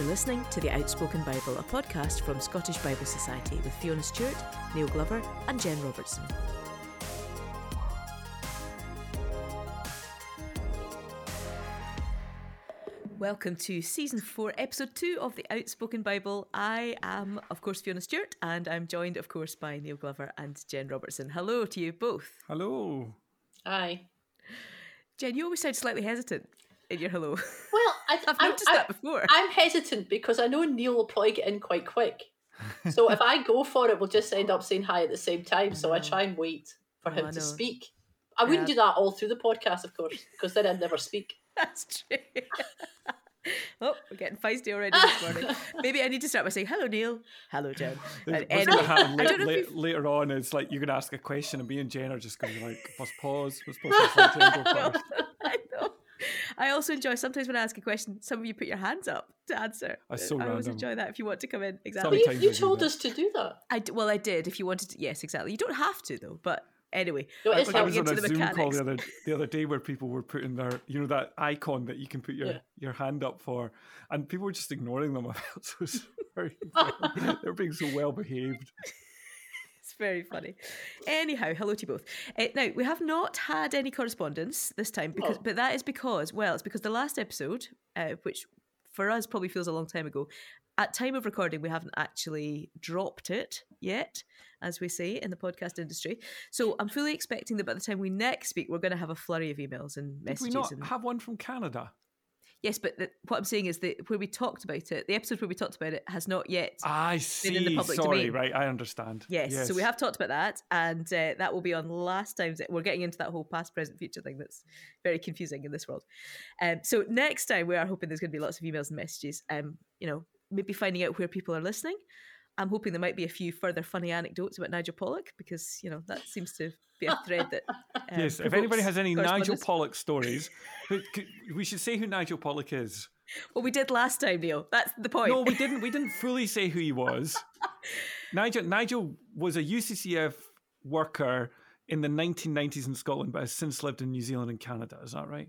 You're listening to The Outspoken Bible, a podcast from Scottish Bible Society with Fiona Stewart, Neil Glover, and Jen Robertson. Welcome to season four, episode two of The Outspoken Bible. I am, of course, Fiona Stewart, and I'm joined, of course, by Neil Glover and Jen Robertson. Hello to you both. Hello. Hi. Jen, you always sound slightly hesitant in your hello. Well, I, I've I'm, noticed I, that before. I'm hesitant because I know Neil will probably get in quite quick. So if I go for it, we'll just end up saying hi at the same time. So I try and wait for Oh, him I to speak. I wouldn't Yeah. do that all through the podcast, of course, because then I'd never speak. That's true. oh, we're getting feisty already this morning. Maybe I need to start by saying, hello, Neil. Hello, Jen. And going anyway, to happen I la- don't know if you've- later on is like you're going to ask a question and me and Jen are just going to be like, must pause, must pause, let Jen go first. I know. I also enjoy sometimes when I ask a question, some of you put your hands up to answer. That's so I always random. enjoy that if you want to come in. But Exactly. you, you told us to do that. I d- well, I did. If you wanted to, yes, exactly. You don't have to though. But anyway, No, it's I getting was on into a the Zoom call mechanics. the other the other day where people were putting their, you know, that icon that you can put your Yeah. your hand up for, and people were just ignoring them. I felt so sorry. They're being so well behaved. Very funny. Anyhow, hello to you both. Uh, now we have not had any correspondence this time because, Oh. but that is because, well, it's because the last episode, uh, which for us probably feels a long time ago, at time of recording we haven't actually dropped it yet, as we say in the podcast industry. So I'm fully expecting that by the time we next speak, we're going to have a flurry of emails and messages. Did we not and have one from Canada? Yes, but the, what I'm saying is that where we talked about it, the episode where we talked about it has not yet I in see. the public Sorry, domain. right? I understand. Yes, so we have talked about that, and uh, that will be on last time's. We're getting into that whole past, present, future thing that's very confusing in this world. Um, so next time we are hoping there's going to be lots of emails and messages. Um, you know, maybe finding out where people are listening. I'm hoping there might be a few further funny anecdotes about Nigel Pollock because you know that seems to be a thread that. Um, Yes, if anybody has any Nigel. Pollock stories, we should say who Nigel Pollock is. Well, we did last time, Neil. That's the point. No, we didn't. We didn't fully say who he was. Nigel Nigel was a UCCF worker in the 1990s in Scotland, but has since lived in New Zealand and Canada. Is that right?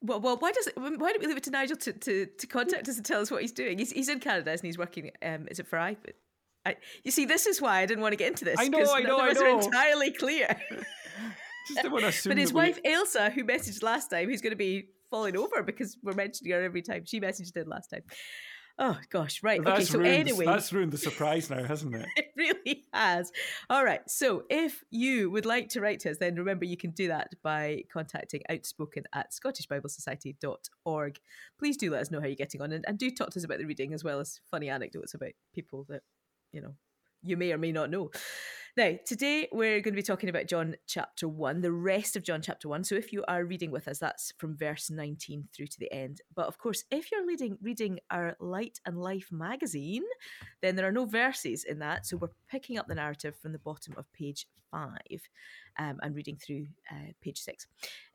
Well, well, why does it, why don't we leave it to Nigel to, to, to contact us and tell us what he's doing? He's, he's in Canada, isn't he? He's working. Um, is it for I? I? You see, this is why I didn't want to get into this. I know, I know, I know. Are entirely clear. Just didn't want to assume. but his that we- wife Ailsa, who messaged last time, who's going to be falling over because we're mentioning her every time she messaged in last time. Oh gosh, right. okay, so ruined, anyway, that's ruined the surprise now, hasn't it? it really has. All right. So if you would like to write to us, then remember you can do that by contacting outspoken at scottishbiblesociety.org. Please do let us know how you're getting on and, and do talk to us about the reading as well as funny anecdotes about people that, you know, you may or may not know. Now, today we're going to be talking about John chapter 1, the rest of John chapter 1. So if you are reading with us, that's from verse 19 through to the end. But of course, if you're reading, reading our Light and Life magazine, then there are no verses in that. So we're picking up the narrative from the bottom of page 5 um, and reading through uh, page 6.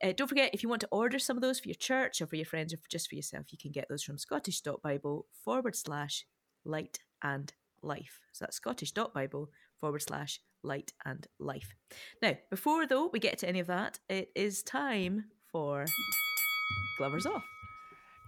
Uh, don't forget, if you want to order some of those for your church or for your friends or for just for yourself, you can get those from scottish.bible forward slash light and life. So that's scottish.bible forward slash light and life. Now, before though we get to any of that, it is time for Glover's Off.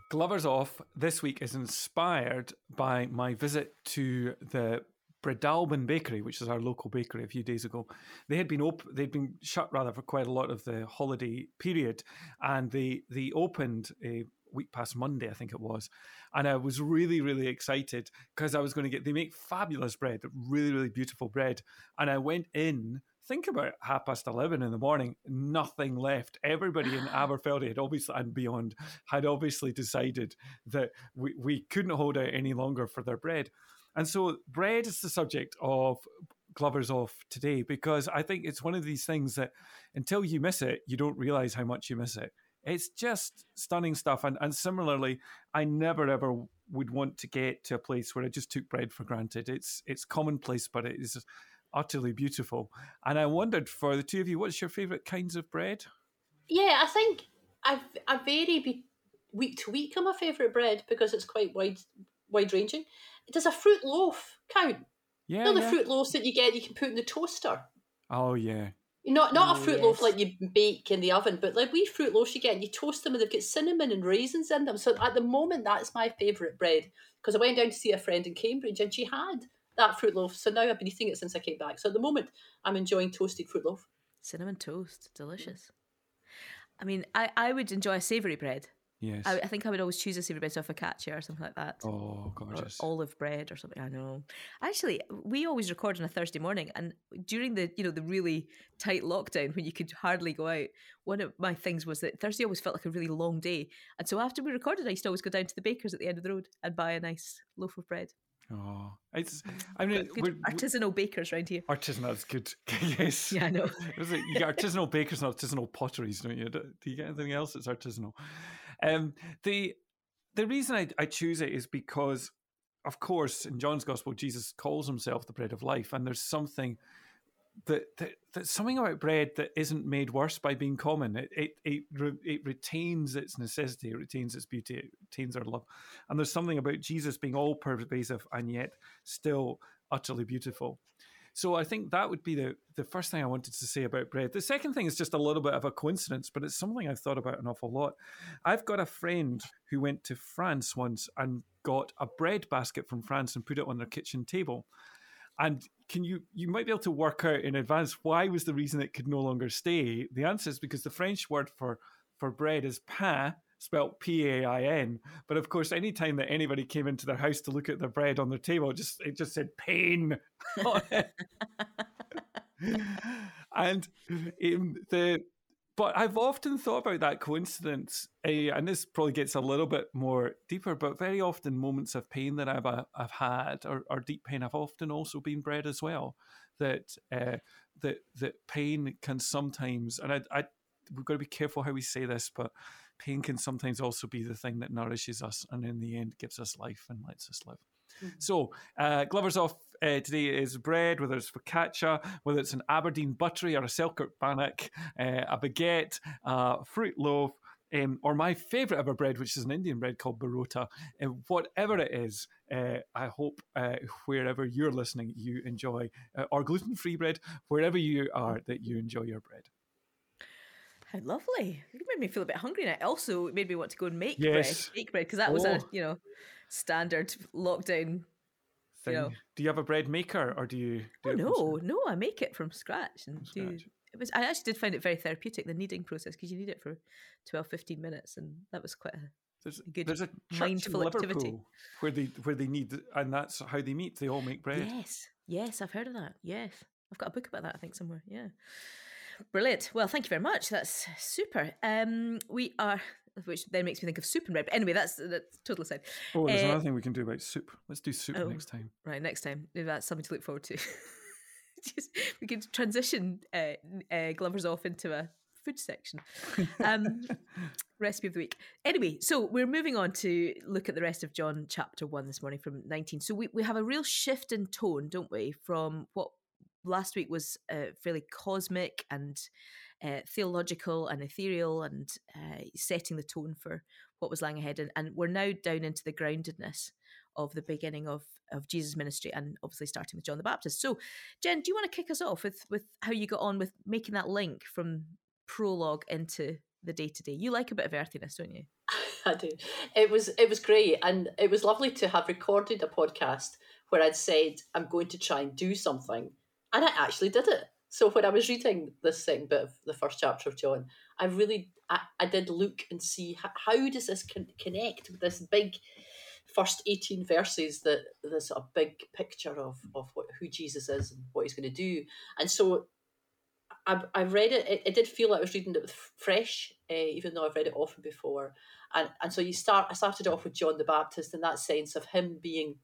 Glover's Off this week is inspired by my visit to the Breadalbane Bakery, which is our local bakery, a few days ago. They had been op- they'd been shut rather for quite a lot of the holiday period, and they they opened a week past Monday, I think it was, and I was really really excited because I was going to get they make fabulous bread, really really beautiful bread, and I went in. Think about half past eleven in the morning, nothing left. Everybody in Aberfeldy had obviously and beyond had obviously decided that we, we couldn't hold out any longer for their bread. And so bread is the subject of Glover's Off today because I think it's one of these things that until you miss it, you don't realize how much you miss it. It's just stunning stuff. And, and similarly, I never ever would want to get to a place where I just took bread for granted. It's it's commonplace, but it is utterly beautiful. And I wondered for the two of you, what's your favourite kinds of bread? Yeah, I think I I vary be, week to week on my favourite bread because it's quite wide wide ranging. Does a fruit loaf count? Yeah. you know the yeah. fruit loaves that you get you can put in the toaster. Oh yeah. Not not Oh, a fruit loaf like you bake in the oven, but like wee fruit loaves you get and you toast them and they've got cinnamon and raisins in them. So at the moment, that's my favourite bread because I went down to see a friend in Cambridge and she had that fruit loaf. So now I've been eating it since I came back. So at the moment, I'm enjoying toasted fruit loaf. Cinnamon toast, delicious. I mean, I, I would enjoy a savoury bread. Yes. I, I think I would always choose a savoury bread, so focaccia or something like that. oh, or gorgeous. olive bread or something. I know. Actually, we always record on a Thursday morning, and during the you know the really tight lockdown when you could hardly go out, one of my things was that Thursday always felt like a really long day, and so after we recorded, I used to always go down to the baker's at the end of the road and buy a nice loaf of bread. Oh, it's. I mean, Good we're- artisanal bakers around here. artisanal is good. yes. Yeah, I know. You get artisanal bakers and artisanal potteries, don't you? Do do you get anything else that's artisanal? Um, the the reason I, I choose it is because, of course, in John's Gospel, Jesus calls himself the bread of life, and there's something that, that something about bread that isn't made worse by being common. It it it, re, it retains its necessity, it retains its beauty, it retains our love, and there's something about Jesus being all pervasive and yet still utterly beautiful. So I think that would be the, the first thing I wanted to say about bread. The second thing is just a little bit of a coincidence, but it's something I've thought about an awful lot. I've got a friend who went to France once and got a bread basket from France and put it on their kitchen table. And can you you might be able to work out in advance why was the reason it could no longer stay? The answer is because the French word for for bread is pain, spelt P A I N. But of course, any time that anybody came into their house to look at their bread on their table, it just it just said pain on it. and um, the but I've often thought about that coincidence, uh, and this probably gets a little bit more deeper. But very often, moments of pain that I've uh, I've had, or, or deep pain, I've often also been bread as well. That uh, that that pain can sometimes, and I, I we've got to be careful how we say this, but pain can sometimes also be the thing that nourishes us, and in the end, gives us life and lets us live. So, uh, Glover's off uh, today is bread, whether it's focaccia, whether it's an Aberdeen buttery or a Selkirk bannock, uh, a baguette, a fruit loaf, um, or my favourite ever bread, which is an Indian bread called barota. Uh, whatever it is, uh, I hope uh, wherever you're listening, you enjoy, uh, or gluten free bread, wherever you are, that you enjoy your bread. How lovely! You made me feel a bit hungry, and it also made me want to go and make Yes. bread, bake bread, because that was a Oh. you know standard lockdown. Thing. Yeah. Do you have a bread maker, or do you? Do Oh no, no, I make it from scratch and do. scratch. It was. I actually did find it very therapeutic the kneading process because you knead it for 12, 15 minutes, and that was quite a There's, good there's a church mindful in activity. Where they where they need, and that's how they meet. They all make bread. Yes, yes, I've heard of that. Yes, I've got a book about that. I think somewhere. Yeah, brilliant. Well, thank you very much. That's super. Um, we are, which then makes me think of soup and bread. But anyway, that's that's total aside. Oh, there's Uh, another thing we can do about soup. Let's do soup oh. next time. Right, next time maybe that's something to look forward to. Just, we could transition uh, uh, Glover's off into a food section. Um, recipe of the week. Anyway, so we're moving on to look at the rest of John chapter one this morning from 19. So we, we have a real shift in tone, don't we, from what last week was uh, fairly cosmic and uh, theological and ethereal and uh, setting the tone for what was lying ahead. And, and we're now down into the groundedness of the beginning of, of Jesus' ministry and obviously starting with John the Baptist. So, Jen, do you want to kick us off with, with how you got on with making that link from prologue into the day to day? You like a bit of earthiness, don't you? I do. It was it was great, and it was lovely to have recorded a podcast where I'd said I'm going to try and do something, and I actually did it. So when I was reading this second bit of the first chapter of John, I really I, I did look and see how, how does this con- connect with this big first 18 verses that this a big picture of of what, who Jesus is and what he's going to do. And so I, I read it, it, it did feel like I was reading it with fresh, uh, even though I've read it often before. And and so you start I started off with John the Baptist in that sense of him being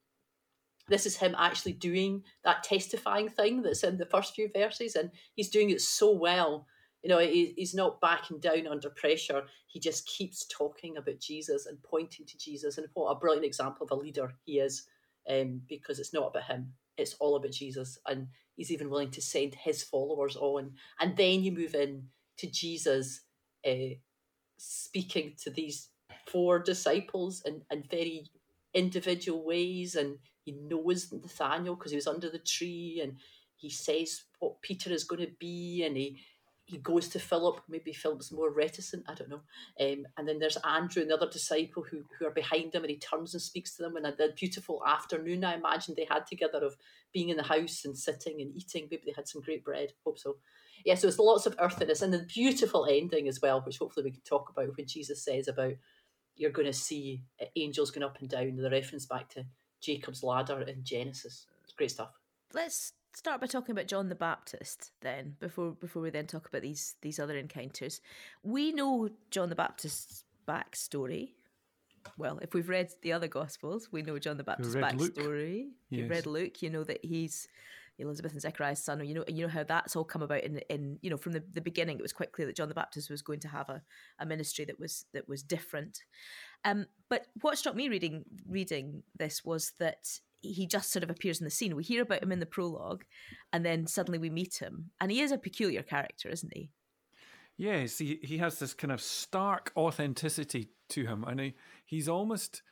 this is him actually doing that testifying thing that's in the first few verses, and he's doing it so well. You know, he, he's not backing down under pressure. He just keeps talking about Jesus and pointing to Jesus, and what a brilliant example of a leader he is, um, because it's not about him; it's all about Jesus, and he's even willing to send his followers on. And then you move in to Jesus uh, speaking to these four disciples in, in very individual ways, and he knows Nathaniel because he was under the tree, and he says what Peter is going to be, and he he goes to Philip. Maybe Philip's more reticent. I don't know. Um, and then there's Andrew, another disciple who who are behind him, and he turns and speaks to them. And the beautiful afternoon I imagine they had together of being in the house and sitting and eating. Maybe they had some great bread. Hope so. Yeah, so it's lots of earthiness and the beautiful ending as well, which hopefully we can talk about when Jesus says about you're going to see angels going up and down. The reference back to Jacob's ladder in Genesis. It's great stuff. Let's start by talking about John the Baptist then before before we then talk about these these other encounters. We know John the Baptist's backstory. Well, if we've read the other Gospels, we know John the Baptist's backstory. If you've read Luke, you know that he's Elizabeth and Zechariah's son. You know, you know how that's all come about in in you know from the, the beginning. It was quite clear that John the Baptist was going to have a, a ministry that was that was different. Um, but what struck me reading reading this was that he just sort of appears in the scene. We hear about him in the prologue, and then suddenly we meet him, and he is a peculiar character, isn't he? Yes, he he has this kind of stark authenticity to him, and he, he's almost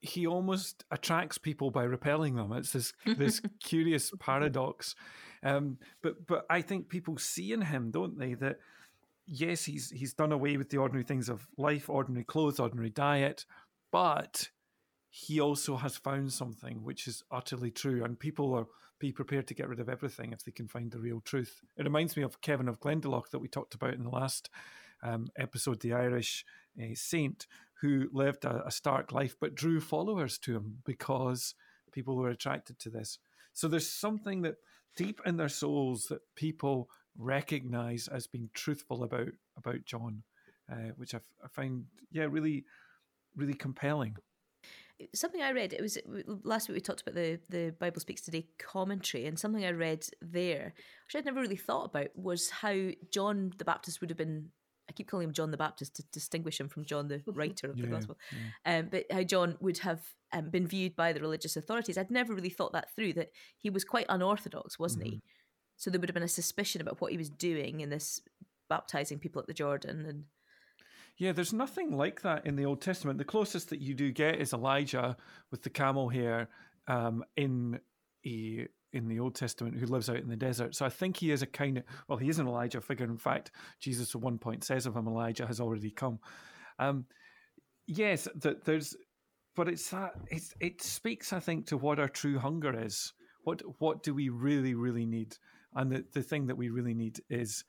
he almost attracts people by repelling them. It's this this curious paradox. Um, but but I think people see in him, don't they, that yes, he's he's done away with the ordinary things of life, ordinary clothes, ordinary diet, but he also has found something which is utterly true, and people are be prepared to get rid of everything if they can find the real truth. It reminds me of Kevin of Glendalough that we talked about in the last um, episode, the Irish uh, saint who lived a, a stark life but drew followers to him because people were attracted to this. So there's something that deep in their souls that people recognize as being truthful about about John, uh, which I, I find yeah really really compelling. Something I read it was last week we talked about the the Bible Speaks Today commentary, and something I read there, which I'd never really thought about, was how John the Baptist would have been I keep calling him John the Baptist to distinguish him from John the writer of the Gospel. Yeah. Um, but how John would have um, been viewed by the religious authorities. I'd never really thought that through, that he was quite unorthodox, wasn't mm-hmm. he? So there would have been a suspicion about what he was doing in this baptizing people at the Jordan and yeah, there's nothing like that in the Old Testament. The closest that you do get is Elijah with the camel hair um, in a in the Old Testament who lives out in the desert. So I think he is a kind of well, he is an Elijah figure. In fact, Jesus at one point says of him, Elijah has already come. Um, yes, that there's, but it's that it's, it speaks, I think, to what our true hunger is. What what do we really really need? And the, the thing that we really need is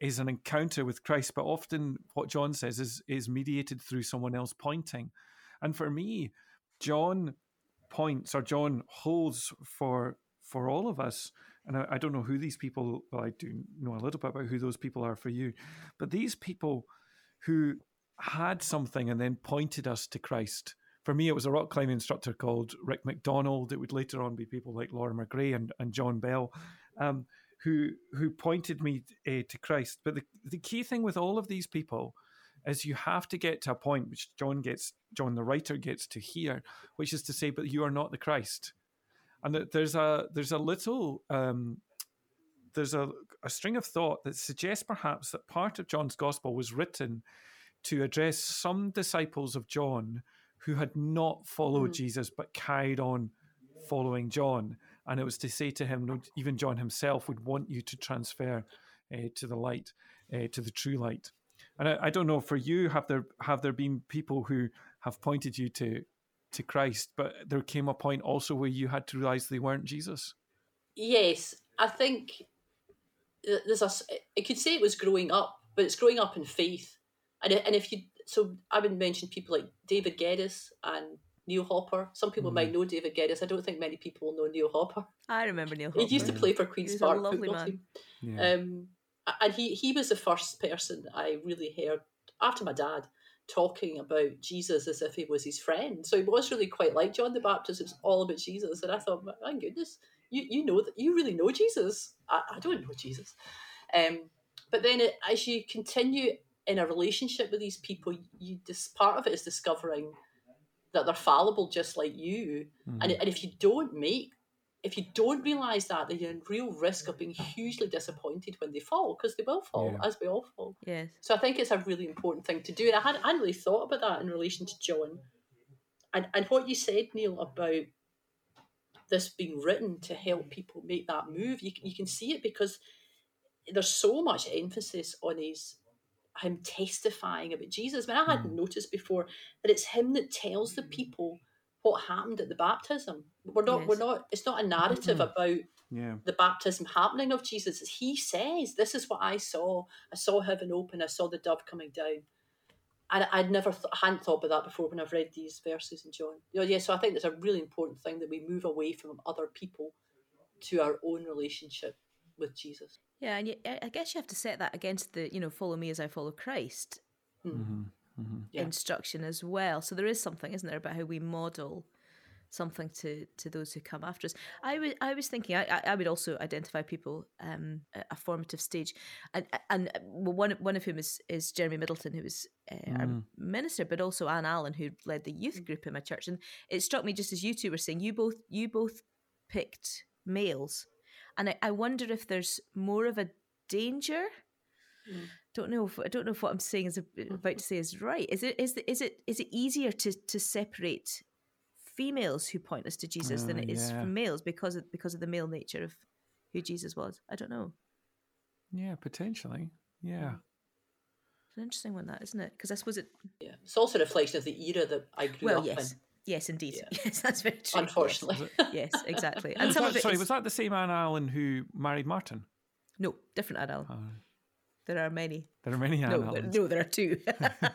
is an encounter with Christ. But often, what John says is is mediated through someone else pointing. And for me, John points or John holds for for all of us. And I, I, don't know who these people, well, I do know a little bit about who those people are for you, but these people who had something and then pointed us to Christ. For me, it was a rock climbing instructor called Rick McDonald. It would later on be people like Laura McGray and, and John Bell, um, who who pointed me uh, to Christ. But the, the key thing with all of these people is you have to get to a point which John gets, John the writer gets to hear, which is to say, but you are not the Christ and that there's a there's a little um, there's a, a string of thought that suggests perhaps that part of John's gospel was written to address some disciples of John who had not followed mm. Jesus but carried on following John. And it was to say to him, no, even John himself would want you to transfer uh, to the light, uh, to the true light. And I, I, don't know for you, have there have there been people who have pointed you to to Christ, but there came a point also where you had to realize they weren't Jesus. Yes, I think there's a. I could say it was growing up, but it's growing up in faith, and and if you so I would mention people like David Geddes and Neil Hopper. Some people mm. might know David Geddes. I don't think many people know Neil Hopper. I remember Neil Hopper. He used to play for Queen's Park football man. team. Yeah. Um, and he he was the first person I really heard after my dad talking about Jesus as if he was his friend. So he was really quite like John the Baptist. It was all about Jesus. And I thought, my goodness, you, you know that you really know Jesus. I, I don't know Jesus. Um, but then it, as you continue in a relationship with these people, you this part of it is discovering that they're fallible just like you. Mm-hmm. And, and if you don't make if you don't realize that, then you're in real risk of being hugely disappointed when they fall, because they will fall, yeah. as we all fall. Yes. So I think it's a really important thing to do. And I hadn't, I hadn't really thought about that in relation to John. And, and what you said, Neil, about this being written to help people make that move, you, you can see it because there's so much emphasis on his him testifying about Jesus. I mean, I hadn't Mm. noticed before that it's him that tells the people what happened at the baptism. We're not. We're not. It's not a narrative Mm. about Yeah. the baptism happening of Jesus. He says, "This is what I saw. I saw heaven open. I saw the dove coming down." And I'd never th- hadn't thought about that before when I've read these verses in John. You know, yeah, so I think it's a really important thing that we move away from other people to our own relationship with Jesus. Yeah, and you, I I guess you have to set that against the, you know, follow me as I follow Christ hmm hmm Yeah. instruction as well. So there is something, isn't there, about how we model something to to those who come after us. I was I was thinking I, I- I would also identify people um, at a formative stage, and and one one of whom is is Jeremy Middleton, who was uh, our Mm. minister, but also Anne Allen, who led the youth group in my church. And it struck me just as you two were saying, you both you both picked males, and I, I wonder if there's more of a danger. Mm. Don't know if I don't know if what I'm saying is about to say is right. Is it is the, is it is it easier to to separate females who point us to Jesus than Uh, it is yeah. from males because of because of the male nature of who Jesus was? I don't know. Yeah, potentially. Yeah. It's an interesting one, that isn't it? Because I suppose it. Yeah, it's also a reflection of the era that I grew Well, up yes, in. Yes, indeed, Yeah. yes, that's very true. yes. Unfortunately, Yes, exactly. And Was some that- of it sorry, is- was that the same Anne Allen who married Martin? no different Anne Allen. Uh, There are many. there are many Anne no, there, Allens. no, there are two.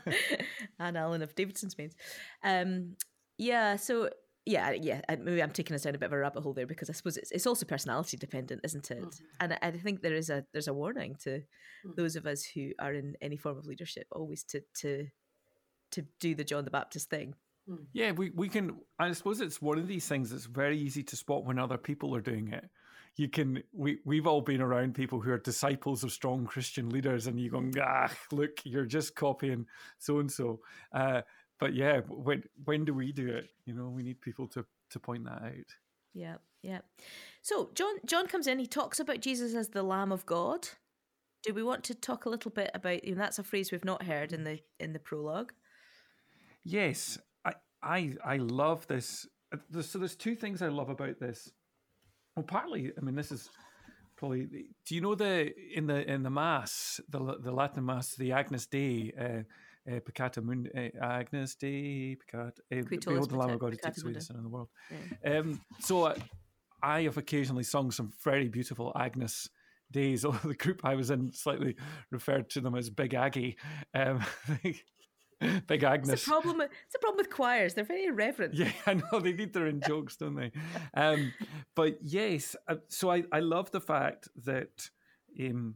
Anne Allen of Davidson's Mains. Um, yeah, so yeah, yeah. Maybe I'm taking us down a bit of a rabbit hole there because I suppose it's, it's also personality dependent, isn't it? Mhm. And I, I think there is a there's a warning to Mhm. those of us who are in any form of leadership always to to to do the John the Baptist thing. Yeah, we, we can. I suppose it's one of these things that's very easy to spot when other people are doing it. You can. We we've all been around people who are disciples of strong Christian leaders, and you go, ah, look, you're just copying so and so. But yeah, when when do we do it? You know, we need people to to point that out. Yeah, yeah. So John John comes in. He talks about Jesus as the Lamb of God. Do we want to talk a little bit about? Know, that's a phrase we've not heard in the in the prologue. Yes, I I I love this. Uh, So there's two things I love about this. Well, partly, I mean, this is probably. Do you know the in the in the mass, the the Latin mass, the Agnus Dei, uh, uh, Peccata Mundi, uh, Agnus Dei, Peccata, uh, behold the Lamb of God who takes away the sin of the world. Yeah. Um, so uh, I have occasionally sung some very beautiful Agnus Deis. Although the group I was in slightly referred to them as Big Aggie. Um, Big Agnes. It's a problem. It's a problem with choirs. They're very irreverent. Yeah, I know they need their own jokes, don't they? Um, but yes, uh, so I, I love the fact that um,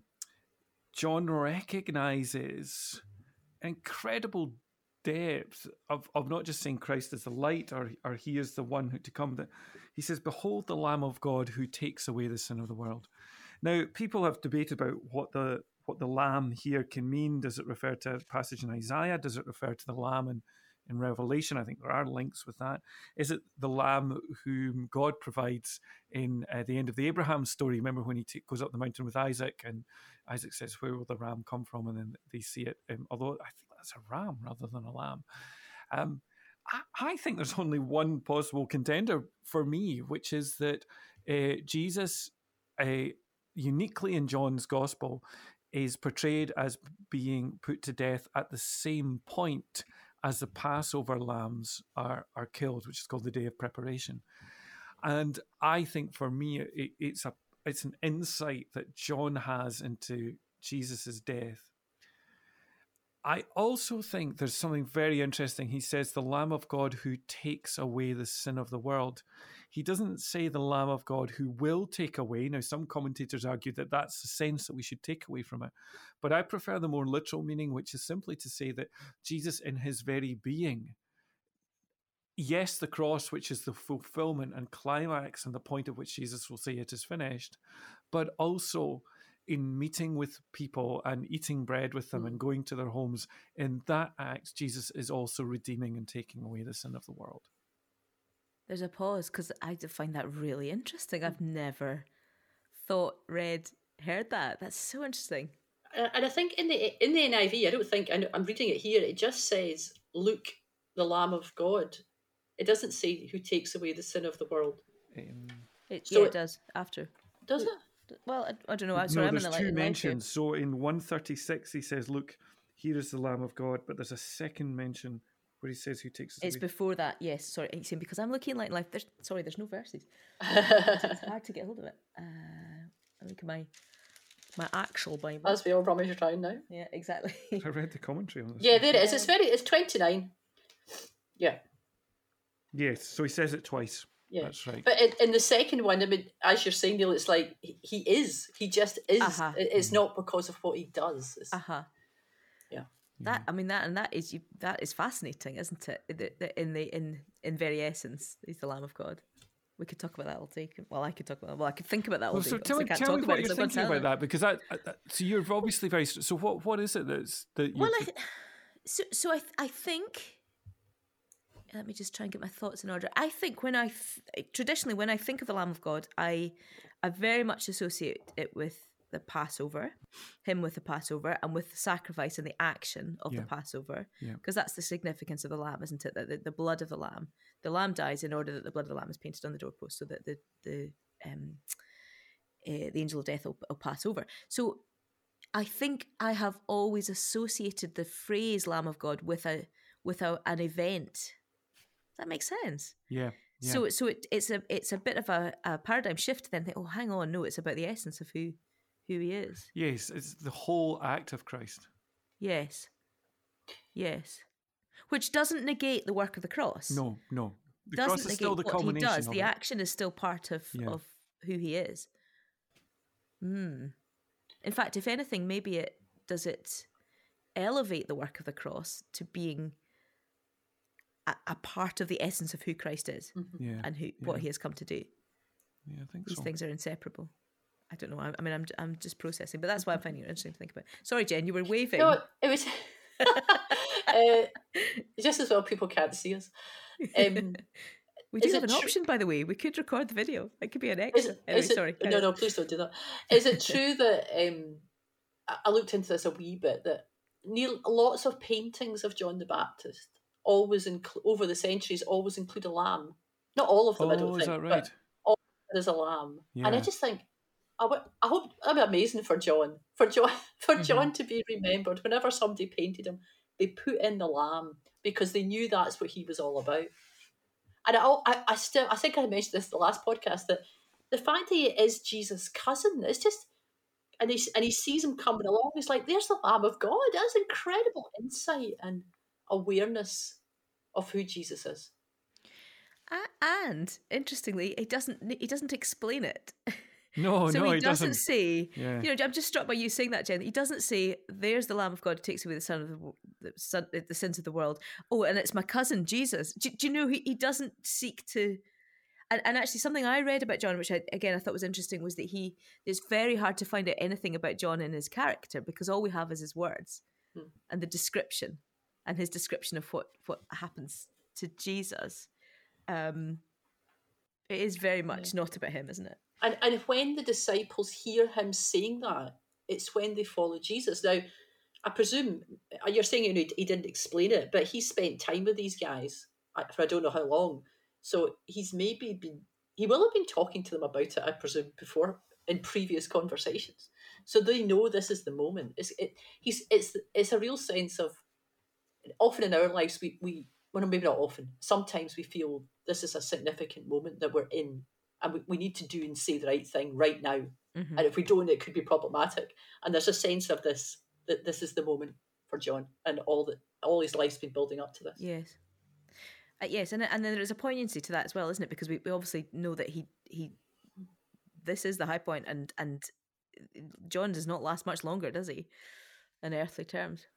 John recognizes incredible depth of, of not just saying Christ is the light or or he is the one who to come. That he says, "Behold the Lamb of God who takes away the sin of the world." Now, people have debated about what the what the lamb here can mean. Does it refer to a passage in Isaiah? Does it refer to the lamb in, in Revelation? I think there are links with that. Is it the lamb whom God provides in uh, the end of the Abraham story? Remember when he t- goes up the mountain with Isaac and Isaac says, Where will the ram come from? And then they see it. Um, although I think that's a ram rather than a lamb. Um, I, think there's only one possible contender for me, which is that uh, Jesus, uh, uniquely in John's gospel, is portrayed as being put to death at the same point as the Passover lambs are, are killed, which is called the Day of Preparation. And I think for me, it, it's a it's an insight that John has into Jesus's death. I also think there's something very interesting. He says, the Lamb of God who takes away the sin of the world. He doesn't say the Lamb of God who will take away. Now, some commentators argue that that's the sense that we should take away from it. But I prefer the more literal meaning, which is simply to say that Jesus, in his very being, yes, the cross, which is the fulfillment and climax and the point at which Jesus will say it is finished, but also in meeting with people and eating bread with them and going to their homes, in that act, Jesus is also redeeming and taking away the sin of the world. There's a pause because I d- find that really interesting. I've never thought, read, heard that. That's so interesting. Uh, and I think in the in the NIV, I don't think I I'm reading it here. It just says, "Look, the Lamb of God." It doesn't say who takes away the sin of the world, Um, It, So yeah, it- it does after. does it? Well, I, I don't know. I'm sorry, no, I'm in there's the two mentions. So in 136, he says, Look, here is the Lamb of God. But there's a second mention where he says, Who takes It's away. before that, yes. Sorry, he's saying because I'm looking like life. There's sorry, there's no verses. It's hard to get hold of it. Uh, I look at my my actual Bible. As we all rummage around now. yeah, exactly. I read the commentary on this. Yeah, there it is. It's very. It's twenty nine. Yeah, Yes, so he says it twice. Yeah. That's right. But in, in the second one, I mean, as you're saying, Neil, it's like he, he is. He just is. Uh-huh. It- It's not because of what he does. It's, Uh huh. Yeah. That I mean that and that is you that is fascinating, isn't it? The, the, in the in in very essence, he's the Lamb of God. We could talk about that all day. Well, I could talk about. That. Well, I could think about that all Well, day. so tell me, I can't tell talk me about what you're thinking about that because that, that. So you're obviously very. So what? What is it that's that? You're, Well, I, so so I I think. Let me just try and get my thoughts in order. I think when I th- traditionally when I think of the Lamb of God, I I very much associate it with the Passover, him with the Passover, and with the sacrifice and the action of Yeah. the Passover, Yeah. because that's the significance of the lamb, isn't it? That the, the blood of the lamb, the lamb dies in order that the blood of the lamb is painted on the doorpost, so that the the um, uh, the angel of death will, will pass over. So I think I have always associated the phrase "Lamb of God" with a with a, an event. That makes sense? yeah. Yeah. So so it, it's a it's a bit of a, a paradigm shift. Then think, oh, hang on, no, it's about the essence of who who he is. yes, it's the whole act of Christ. Yes, yes, which doesn't negate the work of the cross. No, no. The doesn't cross is negate still the what he does. The it. action is still part of Yeah. of who he is. Hmm. In fact, if anything, maybe it does it elevate the work of the cross to being a, a part of the essence of who Christ is Yeah. and who what he has come to do. Yeah, I think These so. things are inseparable. I don't know. I, I mean, I'm I'm just processing, but that's why I'm finding it interesting to think about. Sorry, Jen, you were waving. no, it was. uh, just as well, people can't see us. Um, we do have an tru- option, by the way. We could record the video. It could be an Is, extra. it- Anyway, is it, sorry. no, on. no, please don't do that. Is it true that um, I- I looked into this a wee bit that near lots of paintings of John the Baptist always include over the centuries always include a lamb. Not all of them, I don't Oh, think, is that but there's a lamb, and I just think. I, w- I hope that'd be amazing for John. For John, for Mhm. John to be remembered. Whenever somebody painted him, they put in the lamb because they knew that's what he was all about. And I, I, I still, I think I mentioned this the last podcast that the fact that he is Jesus' cousin, it's just, and he and he sees him coming along. He's like, "There's the Lamb of God." That's incredible insight and awareness of who Jesus is. And interestingly, he doesn't he doesn't explain it. No, so no, he, he doesn't, doesn't. say. Yeah. You know, I'm just struck by you saying that, Jen. He doesn't say, "There's the Lamb of God who takes away the son of the, the, son, the sins of the world." Oh, and it's my cousin Jesus. Do, do you know he, he doesn't seek to? And, and actually, something I read about John, which I, again I thought was interesting, was that he it's very hard to find out anything about John and his character because all we have is his words Hmm. and the description and his description of what what happens to Jesus. Um, it is very much not about him, isn't it? And and when the disciples hear him saying that, it's when they follow Jesus. Now, I presume uh, you're saying you know, he didn't explain it, but he spent time with these guys uh, for I don't know how long. So he's maybe been he will have been talking to them about it, I presume, before in previous conversations. So they know this is the moment. It's it, he's it's it's a real sense of often in our lives we we well maybe not often sometimes we feel this is a significant moment that we're in and we, we need to do and say the right thing right now Mhm. and if we don't it could be problematic and there's a sense of this that this is the moment for john and all that all his life's been building up to this Yes. Uh, yes, and and then there is a poignancy to that as well, isn't it? Because we, we obviously know that he he this is the high point, and and John does not last much longer, does he? In earthly terms.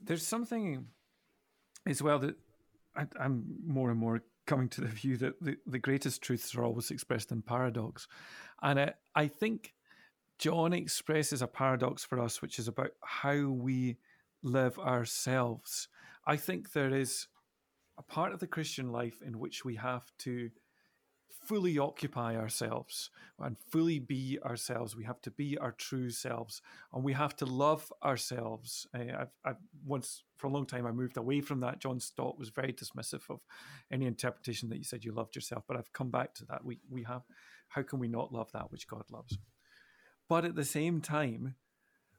There's something as well that I, I'm more and more coming to the view that the, the greatest truths are always expressed in paradox. And I, I think John expresses a paradox for us, which is about how we live ourselves. I think there is a part of the Christian life in which we have to fully occupy ourselves and fully be ourselves. We have to be our true selves, and we have to love ourselves. Uh, I've, I've once, for a long time, I moved away from that. John Stott was very dismissive of any interpretation that you said you loved yourself, but I've come back to that. We we have. How can we not love that which God loves? But at the same time,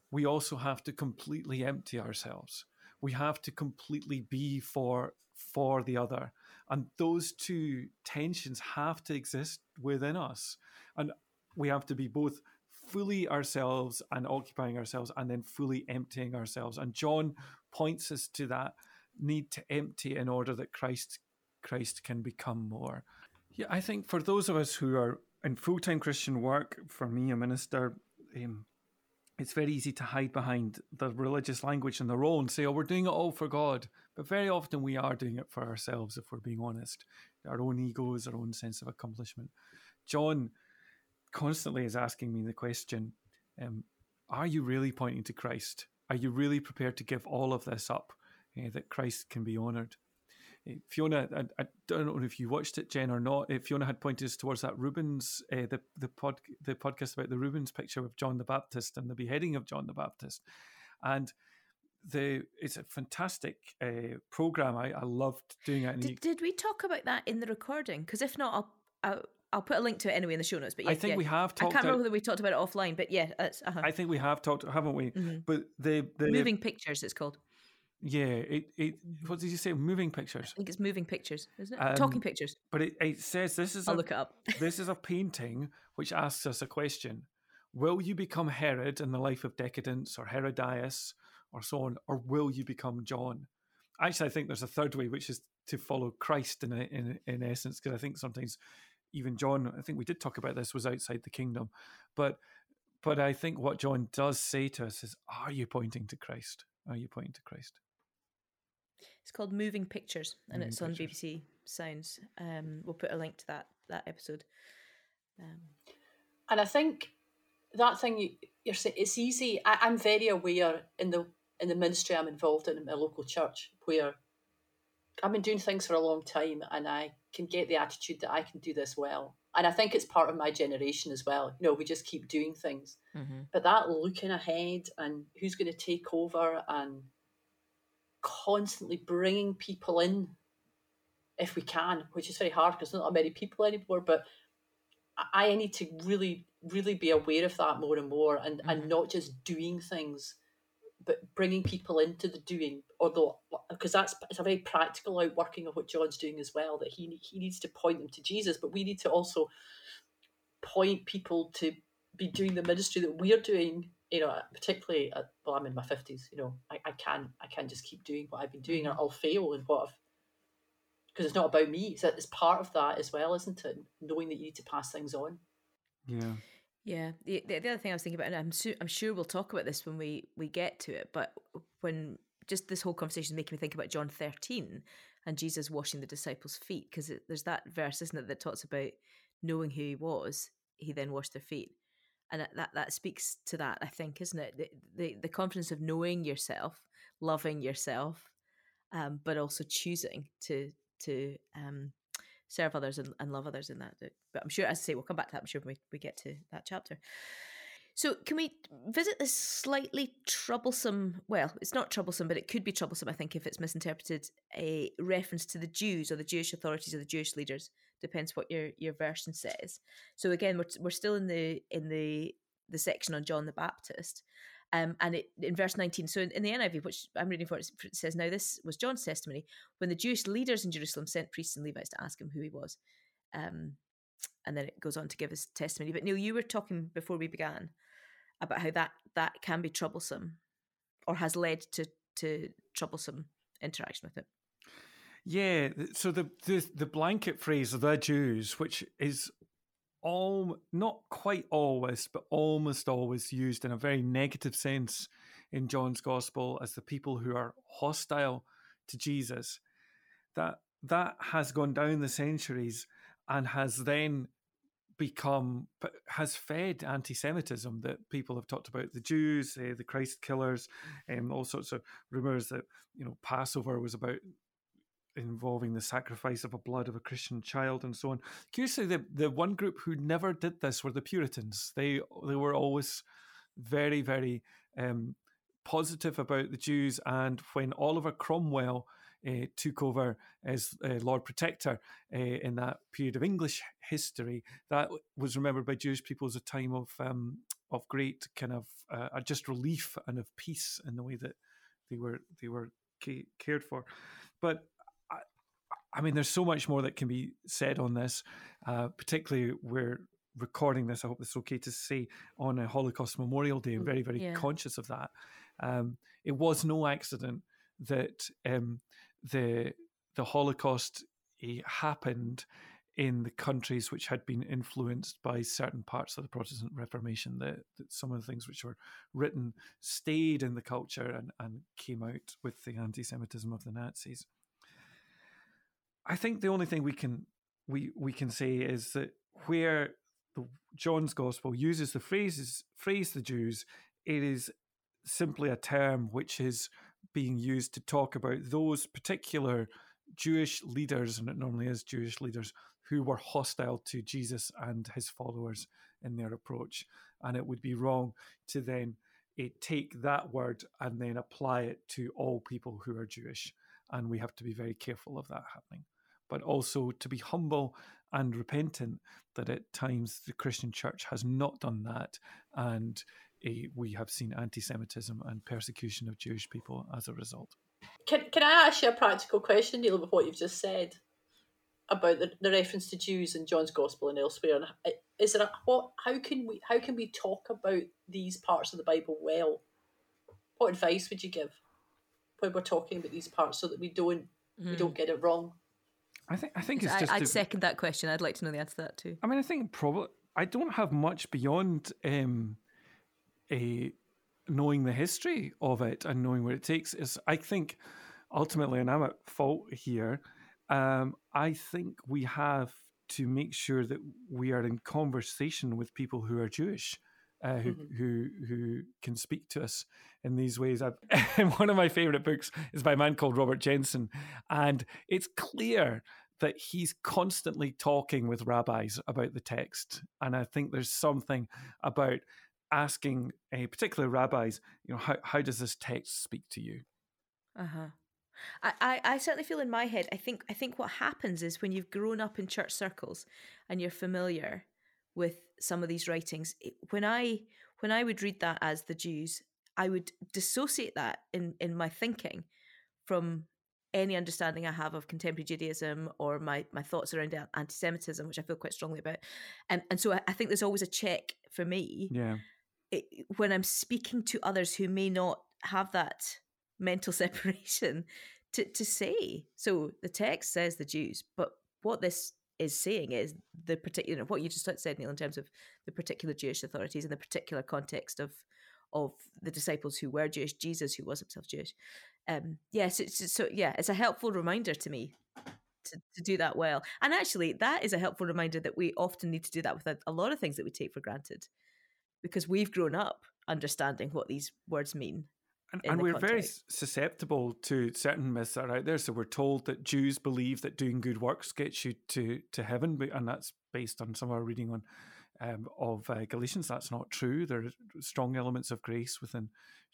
we also have to completely empty ourselves. We have to completely be for for the other. And those two tensions have to exist within us. And we have to be both fully ourselves and occupying ourselves and then fully emptying ourselves. And John points us to that need to empty in order that Christ Christ can become more. Yeah, I think for those of us who are in full time Christian work, for me, a minister, um, it's very easy to hide behind the religious language and the role and say, oh, we're doing it all for God. But very often we are doing it for ourselves, if we're being honest, our own egos, our own sense of accomplishment. John constantly is asking me the question um, Are you really pointing to Christ? Are you really prepared to give all of this up uh, that Christ can be honoured? Uh, Fiona, I, I, don't know if you watched it, Jen, or not. Uh, Fiona had pointed us towards that Rubens, uh, the the pod, the podcast about the Rubens picture of John the Baptist and the beheading of John the Baptist, and the it's a fantastic uh, program. I, I loved doing it. Did, you, did we talk about that in the recording? Because if not, I'll, I'll I'll put a link to it anyway in the show notes. But yeah, I think yeah. we have talked. I can't remember whether we talked about it offline, but yeah, uh-huh. I think we have talked, haven't we? Mm-hmm. But the, the moving pictures, it's called. Yeah, it, it what did you say? Moving pictures. I think it's moving pictures, isn't it? Um, Talking pictures. But it, it says this is. I'll a, look it up. this is a painting which asks us a question: Will you become Herod in the life of decadence, or Herodias, or so on, or will you become John? Actually, I think there's a third way, which is to follow Christ in in in essence, because I think sometimes even John, I think we did talk about this, was outside the kingdom, but but I think what John does say to us is, are you pointing to Christ? Are you pointing to Christ? It's called Moving Pictures, and Moving it's Pictures. on BBC Sounds. Um, we'll put a link to that that episode. Um, And I think that thing you, you're saying it's easy. I, I'm very aware in the in the ministry I'm involved in in my local church where I've been doing things for a long time and I can get the attitude that I can do this well. And I think it's part of my generation as well. You know, we just keep doing things. mhm. But that looking ahead and who's going to take over and constantly bringing people in if we can, which is very hard because there's not many people anymore. But I I need to really, really be aware of that more and more and, and Mhm. not just doing things, but bringing people into the doing. Although, because that's it's a very practical outworking of what John's doing as well, that he, he needs to point them to Jesus, but we need to also point people to be doing the ministry that we're doing you know particularly at, well i'm in my 50s you know I, I can't i can't just keep doing what i've been doing. Or i'll fail in what i've because it's not about me. It's, it's part of that as well isn't it? Knowing that you need to pass things on. Yeah. Yeah, the, the the other thing I was thinking about, and I'm su- I'm sure we'll talk about this when we we get to it, but when just this whole conversation is making me think about John 13 and Jesus washing the disciples' feet, because there's that verse, isn't it, that talks about knowing who he was, he then washed their feet, and that that, speaks to that, I think, isn't it? The, the the confidence of knowing yourself, loving yourself, um, but also choosing to to um, serve others and, and love others in that. But I'm sure, as I say, we'll come back to that. I'm sure when we, we get to that chapter. So, can we visit this slightly troublesome? Well, it's not troublesome, but it could be troublesome. I think if it's misinterpreted, a reference to the Jews or the Jewish authorities or the Jewish leaders depends what your your version says. So again, we're we're still in the in the the section on John the Baptist. Um, and it, in verse 19, so in, in the NIV, which I'm reading for, it says, Now this was John's testimony when the Jewish leaders in Jerusalem sent priests and Levites to ask him who he was. Um, and then it goes on to give his testimony. But Neil, you were talking before we began about how that that can be troublesome or has led to, to troublesome interaction with it. Yeah. So the, the the blanket phrase of "the Jews," which is all not quite always, but almost always used in a very negative sense in John's Gospel as the people who are hostile to Jesus. That that has gone down the centuries and has then become has fed anti-Semitism that people have talked about the Jews, uh, the Christ killers, and um, all sorts of rumors that you know Passover was about involving the sacrifice of a blood of a Christian child and so on. Curiously, the the one group who never did this were the Puritans. They they were always very very um, positive about the Jews, and when Oliver Cromwell uh, took over as uh, Lord Protector uh, in that period of English history, that was remembered by Jewish people as a time of um, of great kind of uh, just relief and of peace in the way that they were they were ca- cared for. But I, I, mean, there's so much more that can be said on this. Uh, particularly, we're recording this. I hope it's okay to say on a Holocaust Memorial Day. I'm mm, very very yeah. conscious of that. Um, it was no accident that um, the the Holocaust eh, happened in the countries which had been influenced by certain parts of the Protestant Reformation, that, that some of the things which were written stayed in the culture and, and came out with the anti Semitism of the Nazis. I think the only thing we can we we can say is that where the, John's Gospel uses the phrases phrase the Jews, it is simply a term which is being used to talk about those particular Jewish leaders, and it normally is Jewish leaders who were hostile to Jesus and his followers in their approach. And it would be wrong to then uh, take that word and then apply it to all people who are Jewish. And we have to be very careful of that happening. But also to be humble and repentant that at times the Christian church has not done that. And uh, we have seen anti Semitism and persecution of Jewish people as a result. Can, can I ask you a practical question, Neil, with what you've just said? about the, the reference to Jews in John's Gospel and elsewhere. And is there a, what? How can we how can we talk about these parts of the Bible well? What advice would you give when we're talking about these parts so that we don't mm. we don't hmm. get it wrong? I think I think it's just. I, would second that question. I'd like to know the answer to that too. I mean, I think probably I don't have much beyond um, a knowing the history of it and knowing where it takes. Is I think ultimately, and I'm at fault here um, I think we have to make sure that we are in conversation with people who are Jewish. Uh, who, mm-hmm. who who can speak to us in these ways. one of my favorite books is by a man called Robert Jenson, and it's clear that he's constantly talking with rabbis about the text. And I think there's something about asking a particular rabbis, you know, how how does this text speak to you? Uh huh. I, I, I certainly feel in my head, I think I think what happens is when you've grown up in church circles and you're familiar with some of these writings, it, when I when I would read that as the Jews, I would dissociate that in, in my thinking from any understanding I have of contemporary Judaism or my, my thoughts around anti Semitism, which I feel quite strongly about. And, and so I, I think there's always a check for me yeah. It, when I'm speaking to others who may not have that mental separation to, to say. So the text says the Jews, but what this is saying is the particular what you just said, Neil, in terms of the particular Jewish authorities in the particular context of of the disciples who were Jewish, Jesus who was himself Jewish. Um, yes, yeah, so, so, yeah, it's a helpful reminder to me to, to do that well. And actually, that is a helpful reminder that we often need to do that with a, a lot of things that we take for granted because we've grown up understanding what these words mean and, and we're very susceptible to certain myths that are out there. So we're told that Jews believe that doing good works gets you to, to heaven, and that's based on some of our reading on um, of uh, Galatians. That's not true. There are strong elements of grace within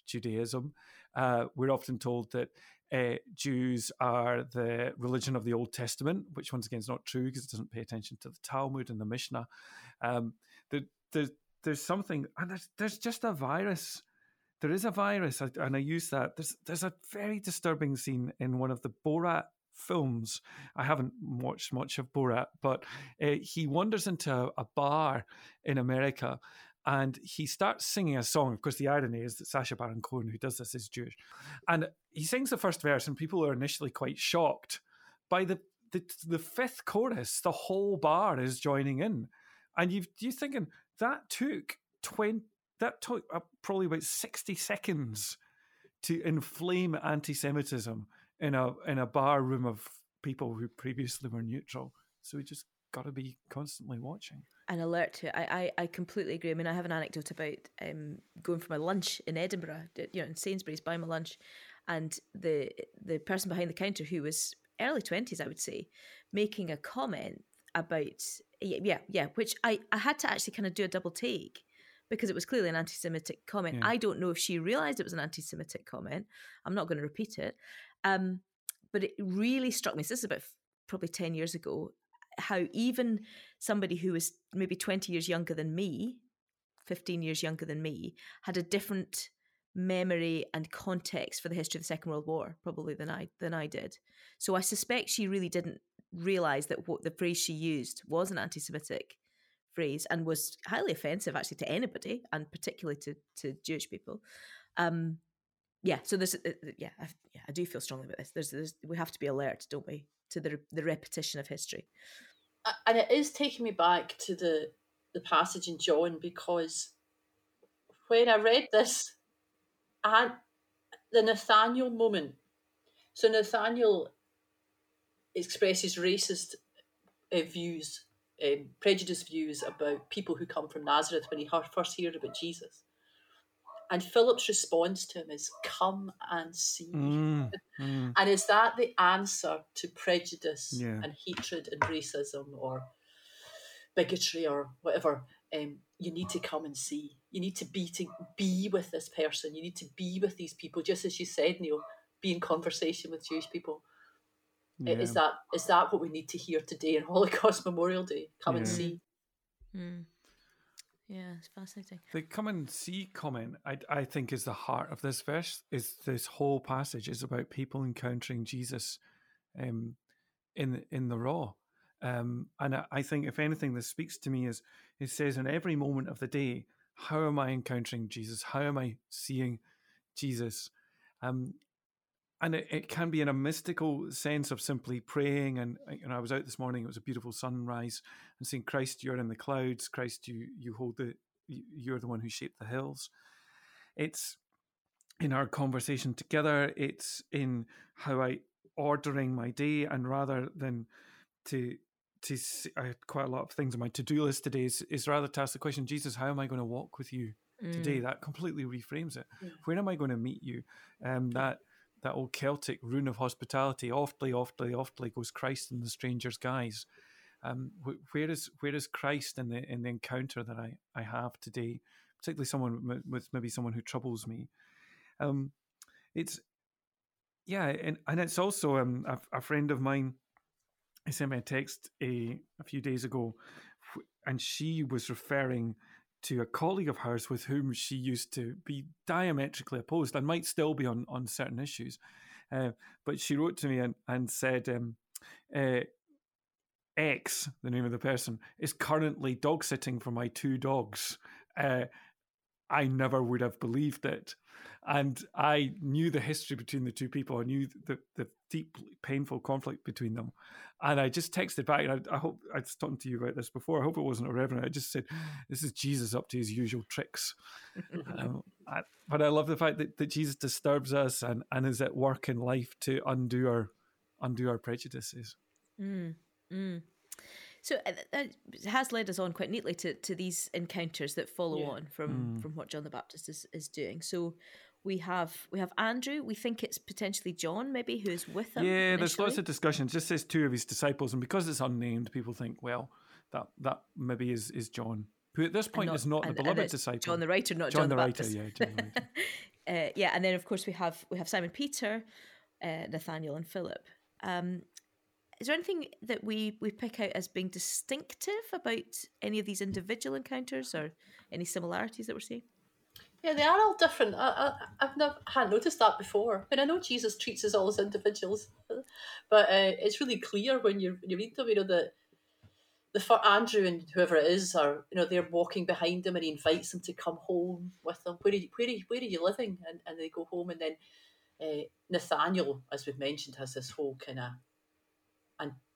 Judaism. Uh, we're often told that uh, Jews are the religion of the Old Testament, which once again is not true because it doesn't pay attention to the Talmud and the Mishnah. Um, the, the, there's something, and there's, there's just a virus there is a virus, and I use that. There's there's a very disturbing scene in one of the Borat films. I haven't watched much of Borat, but uh, he wanders into a, a, bar in America and he starts singing a song. Of course, the irony is that Sacha Baron Cohen, who does this, is Jewish. And he sings the first verse, and people are initially quite shocked. By the, the, the fifth chorus, the whole bar is joining in. And you you're thinking, that took 20, that took probably about 60 seconds to inflame anti-Semitism in a in a bar room of people who previously were neutral. So we just got to be constantly watching. An alert to it. I, I, I completely agree. I mean, I have an anecdote about um, going for my lunch in Edinburgh, you know, in Sainsbury's, buying my lunch, and the the person behind the counter who was early twenties, I would say, making a comment about yeah yeah, which I I had to actually kind of do a double take because it was clearly an anti Semitic comment. Yeah. I don't know if she realized it was an anti Semitic comment. I'm not going to repeat it. Um, but it really struck me. So this is about probably 10 years ago how even somebody who was maybe 20 years younger than me 15 years younger than me, had a different memory and context for the history of the Second World War probably than I than I did. So I suspect she really didn't realize that what the phrase she used was an anti-Semitic phrase and was highly offensive actually to anybody and particularly to to Jewish people. Um, yeah, so there's uh, uh, yeah, I, yeah, I do feel strongly about this. There's, there's we have to be alert, don't we, to the the repetition of history. And it is taking me back to the the passage in John because when I read this, and the Nathaniel moment. So Nathaniel expresses racist uh, views, um, prejudiced views about people who come from Nazareth when he first heard about Jesus. And Philip's response to him is, Come and see. Mm, mm. And is that the answer to prejudice Yeah. and hatred and racism or bigotry or whatever? Um, you need to come and see. You need to be to be with this person. You need to be with these people, just as you said, Neil. Be in conversation with Jewish people. I- Is that is that what we need to hear today on Holocaust Memorial Day? Come and see. Mm. Yeah, it's fascinating. The come and see comment, I, I think, is the heart of this verse. Is this whole passage is about people encountering Jesus, um, in in the raw, um, and I, I think if anything, this speaks to me is it says in every moment of the day, how am I encountering Jesus? How am I seeing Jesus? Um, and it, it can be in a mystical sense of simply praying. And uh, you know, I was out this morning; it was a beautiful sunrise, and seeing Christ, you're in the clouds. Christ, you you hold the you- you're the one who shaped the hills. It's in our conversation together. It's in how I ordering my day, and rather than to to s- I had quite a lot of things on my to do list today. Is, is rather to ask the question, Jesus, how am I going to walk with you today? That completely reframes it. Yeah. Where am I going to meet you? Um, that that old Celtic rune of hospitality. Oftly, oftly, oftly goes Christ in the stranger's guise. Um, wh- where is where is Christ in the in the encounter that I, I have today, particularly someone with, maybe someone who troubles me. Um, it's yeah, and and it's also um, a, a friend of mine. He sent me a text a a few days ago, and she was referring to a colleague of hers with whom she used to be diametrically opposed and might still be on on certain issues. Uh, but she wrote to me and, and said, um, uh, X, the name of the person, is currently dog sitting for my two dogs. Uh, I never would have believed it. And I knew the history between the two people. I knew the, the deep, painful conflict between them. And I just texted back, and I, I hope I was talked to you about this before. I hope it wasn't irreverent. I just said, This is Jesus up to his usual tricks. um, I, but I love the fact that, that Jesus disturbs us and, and is at work in life to undo our undo our prejudices. Mm, mm. So uh, that has led us on quite neatly to, to these encounters that follow Yeah. on from, Mm. from what John the Baptist is, is doing. So we have we have Andrew. We think it's potentially John, maybe who is with him. Yeah, there's lots of discussion. It just says two of his disciples, and because it's unnamed, people think, well, that that maybe is is John, who at this point is not the and- and beloved disciple. John the writer, not John John, the the, writer, Baptist. yeah, John the writer. uh, yeah, and then of course we have we have Simon Peter, uh, Nathaniel, and Philip. Um, is there anything that we we pick out as being distinctive about any of these individual encounters, or any similarities that we're seeing? Yeah, they are all different. I, I, I've never hadn't noticed that before. And I know Jesus treats us all as individuals, but uh, it's really clear when you when you read them. You know that the for Andrew and whoever it is are you know they're walking behind him and he invites them to come home with them. Where are you, where are you, where are you living? And and they go home and then uh, Nathaniel, as we've mentioned, has this whole kind of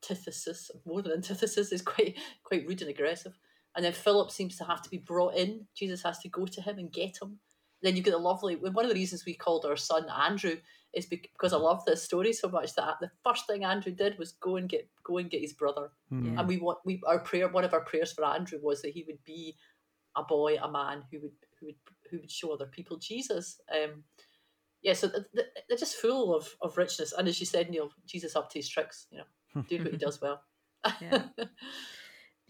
antithesis, more than antithesis, is quite quite rude and aggressive. And then Philip seems to have to be brought in. Jesus has to go to him and get him. Then you get the lovely. One of the reasons we called our son Andrew is because I love this story so much that the first thing Andrew did was go and get go and get his brother. Hmm. And we want we our prayer. One of our prayers for Andrew was that he would be a boy, a man who would who would who would show other people Jesus. Um, yeah, so th- th- they're just full of, of richness. And as you said, Neil, Jesus up to his tricks. You know, doing what he does well. Yeah.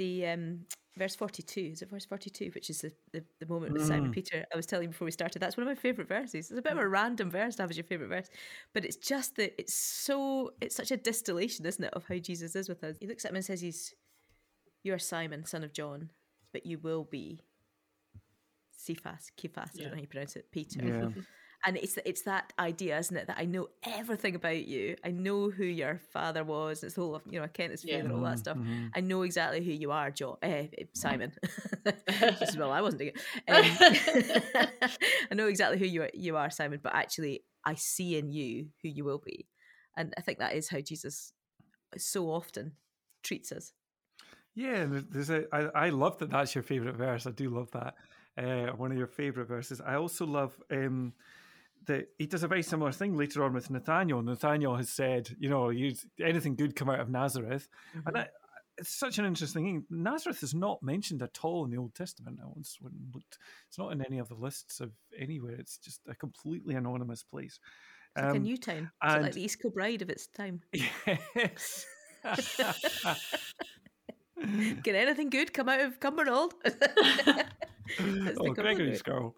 the um, verse 42 is it verse 42 which is the, the, the moment with simon Mm. peter i was telling you before we started that's one of my favorite verses it's a bit of a random verse to have as your favorite verse but it's just that it's so it's such a distillation isn't it of how jesus is with us he looks at him and says he's you are simon son of john but you will be Cephas, Cephas, I don't know how you pronounce it, Peter. Yeah. And it's it's that idea, isn't it, that I know everything about you. I know who your father was. It's whole of you know Kent is Yeah. father, all that stuff. Mhm. I know exactly who you are, John, uh, Simon. Just well, I wasn't doing it. Um, I know exactly who you are, you are, Simon. But actually, I see in you who you will be, and I think that is how Jesus so often treats us. Yeah, there's a. I, I love that. That's your favorite verse. I do love that. Uh, one of your favorite verses. I also love um, that he does a very similar thing later on with Nathaniel. Nathaniel has said, you know, anything good come out of Nazareth, and I, it's such an interesting thing. Nazareth is not mentioned at all in the Old Testament. I once went and looked. It's not in any of the lists of anywhere. It's just a completely anonymous place. It's like a Um, new town. It's and- like the East Kilbride of its time. Yes. Can anything good come out of Cumbernauld? Oh, Gregory's equivalent. girl.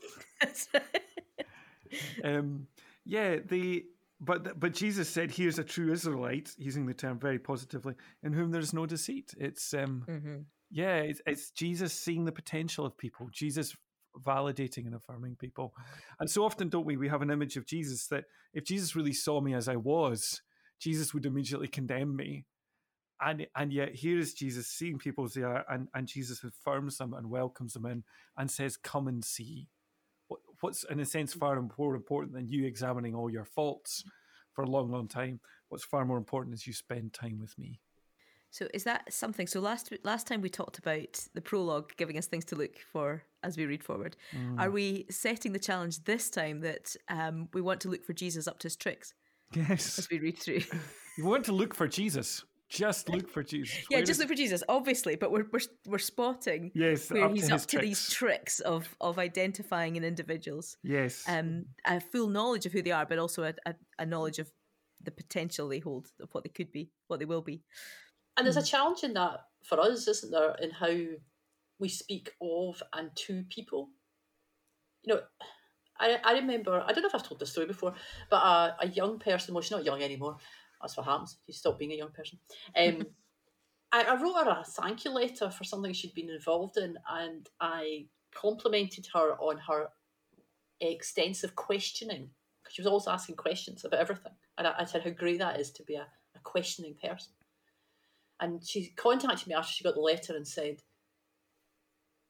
um, yeah, the but but Jesus said, "Here's a true Israelite," using the term very positively, in whom there is no deceit. It's um, hmm yeah, it's, it's Jesus seeing the potential of people, Jesus validating and affirming people, and so often, don't we? We have an image of Jesus that if Jesus really saw me as I was, Jesus would immediately condemn me. And, and yet here is Jesus seeing people as they are, and, and Jesus affirms them and welcomes them in and says, "Come and see." What, what's in a sense far more important than you examining all your faults for a long, long time? What's far more important is you spend time with me. So is that something? So last last time we talked about the prologue giving us things to look for as we read forward. Are we setting the challenge this time that um, we want to look for Jesus up to his tricks Yes, as we read through? you want to look for Jesus. Just look for Jesus. yeah, Where just is- look for Jesus, obviously, but we're we're, we're spotting yes, where up he's to up his to these tricks. tricks of of identifying in individuals. Yes, um, a full knowledge of who they are, but also a, a, a knowledge of the potential they hold, of what they could be, what they will be. And there's a challenge in that for us, isn't there, in how we speak of and to people. You know, I, I remember, I don't know if I've told this story before, but a, a young person, well, she's not young anymore. That's what happens. You stop being a young person. Um, I, I wrote her a thank you letter for something she'd been involved in, and I complimented her on her extensive questioning because she was always asking questions about everything. And I, I said how great that is to be a, a questioning person. And she contacted me after she got the letter and said,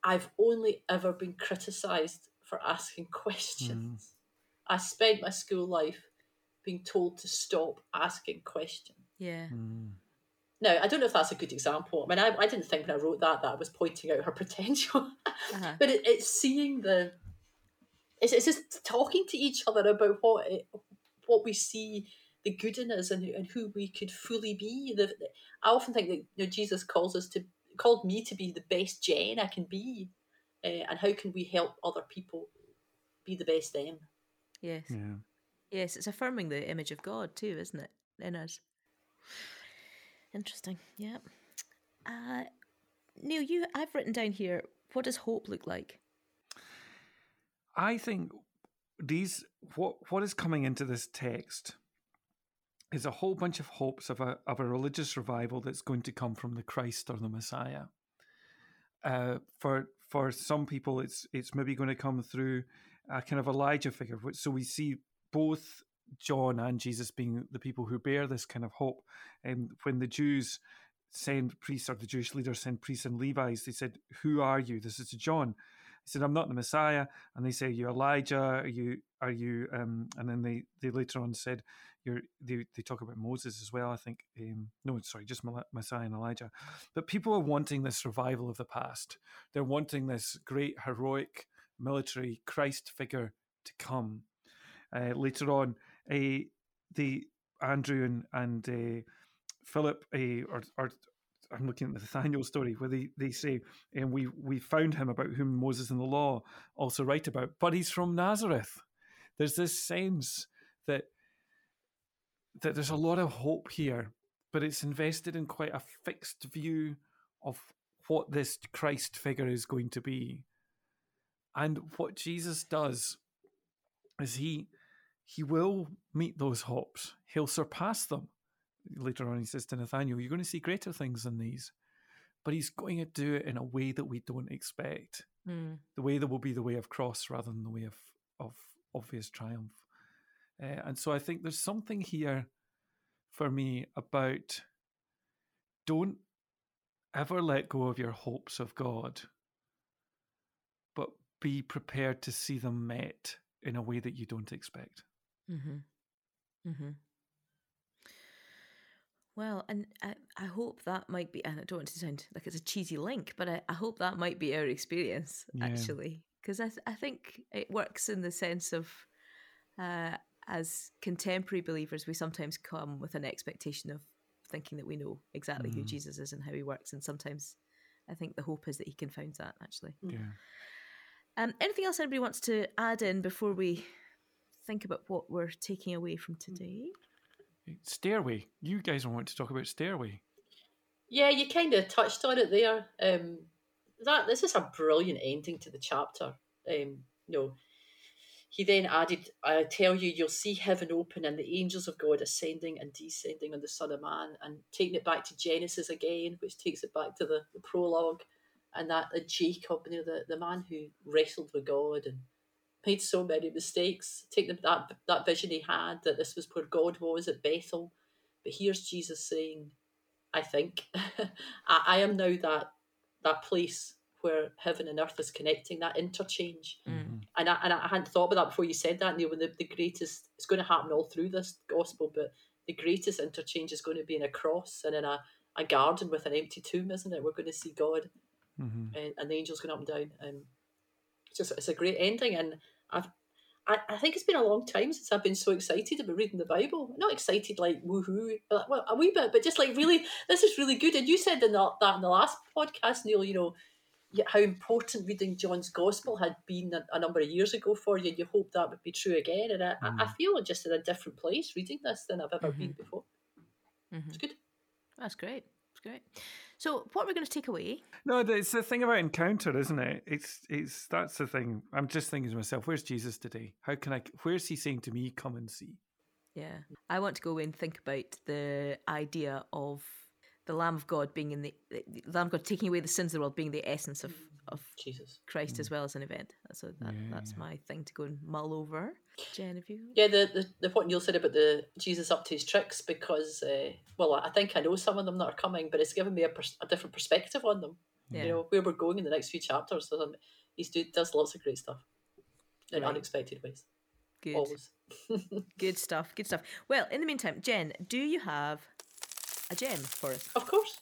I've only ever been criticised for asking questions. I spent my school life being told to stop asking questions. Yeah. Mm. Now, I don't know if that's a good example. I mean, I, I didn't think when I wrote that that I was pointing out her potential, Uh-huh. but it, it's seeing the, it's, it's just talking to each other about what it, what we see the good in us and, and who we could fully be. The, I often think that you know, Jesus calls us to called me to be the best Jen I can be, uh, and how can we help other people be the best them? Yes. Yeah. Yes, it's affirming the image of God too, isn't it, in us? Interesting. Yeah. Uh, Neil, you, I've written down here. What does hope look like? I think these what what is coming into this text is a whole bunch of hopes of a of a religious revival that's going to come from the Christ or the Messiah. Uh, for for some people, it's it's maybe going to come through a kind of Elijah figure. which- So we see both John and Jesus being the people who bear this kind of hope. And when the Jews send priests or the Jewish leaders send priests and Levites, they said, "Who are you?" This is John. He said, "I'm not the Messiah." And they say, "You're Elijah." Are you? Are you? Um, and then they they later on said, "You're." They, they talk about Moses as well. I think. Um, no, sorry, just Messiah and Elijah. But people are wanting this revival of the past. They're wanting this great heroic military Christ figure to come. Uh, later on, uh, the Andrew and and uh, Philip, uh, or, or I'm looking at the Nathaniel story where they, they say, and we we found him about whom Moses and the law also write about, but he's from Nazareth. There's this sense that that there's a lot of hope here, but it's invested in quite a fixed view of what this Christ figure is going to be. And what Jesus does is he he will meet those hopes. He'll surpass them. Later on, he says to Nathaniel, You're going to see greater things than these. But he's going to do it in a way that we don't expect. Mm. The way that will be the way of cross rather than the way of of obvious triumph. Uh, and so I think there's something here for me about don't ever let go of your hopes of God, but be prepared to see them met in a way that you don't expect. Mm-hmm. Mm-hmm. Well, and I, I hope that might be, and I don't want to sound like it's a cheesy link, but I, I hope that might be our experience Yeah. actually, because I, th- I think it works in the sense of, uh, as contemporary believers, we sometimes come with an expectation of thinking that we know exactly who Mhm. Jesus is and how he works, and sometimes I think the hope is that he confounds that actually. Mm. Yeah. Um, anything else anybody wants to add in before we think about what we're taking away from today? Stairway. You guys want to talk about Stairway. Yeah, you kind of touched on it there. Um, that this is a brilliant ending to the chapter. Um, you know, he then added, "I tell you, you'll see heaven open and the angels of God ascending and descending on the Son of Man." And taking it back to Genesis again, which takes it back to the, the prologue, and that uh, Jacob, you know, the, the man who wrestled with God and made so many mistakes. Taking that that vision he had that this was where God was at Bethel, but here's Jesus saying, I think. I, I am now that that place where heaven and earth is connecting, that interchange. Mm. And I, and I hadn't thought about that before you said that, Neil, when the, the greatest, it's going to happen all through this gospel, but the greatest interchange is going to be in a cross and in a, a garden with an empty tomb, isn't it? We're going to see God Mm-hmm. and, and the angels going up and down. And it's just, it's a great ending. And I've, I, I think it's been a long time since I've been so excited about reading the Bible. Not excited like woohoo, but well, a wee bit, but just like really, this is really good. And you said in the, that in the last podcast, Neil, you know, how important reading John's Gospel had been a, a number of years ago for you. and You hope that would be true again. And I, I, I feel I'm just in a different place reading this than I've ever been before. Mhm. It's good. That's great. Great. So, what we're going to take away? No, it's the thing about encounter, isn't it? It's it's that's the thing. I'm just thinking to myself, where's Jesus today? How can I? Where's he saying to me, come and see? Yeah, I want to go away and think about the idea of the Lamb of God being in the, the Lamb of God taking away the sins of the world, being the essence of of Jesus. Christ as well as an event. So that, Yeah, that's yeah. my thing to go and mull over. Jen, have you? Yeah, the, the, the what Neil said about the Jesus up to his tricks because, uh, well, I think I know some of them that are coming, but it's given me a, pers- a different perspective on them. Yeah. You know, where we're going in the next few chapters. So, he's do, does lots of great stuff in Right. unexpected ways. Good. Always. Good stuff. Good stuff. Well, in the meantime, Jen, do you have a gem for us? Of course.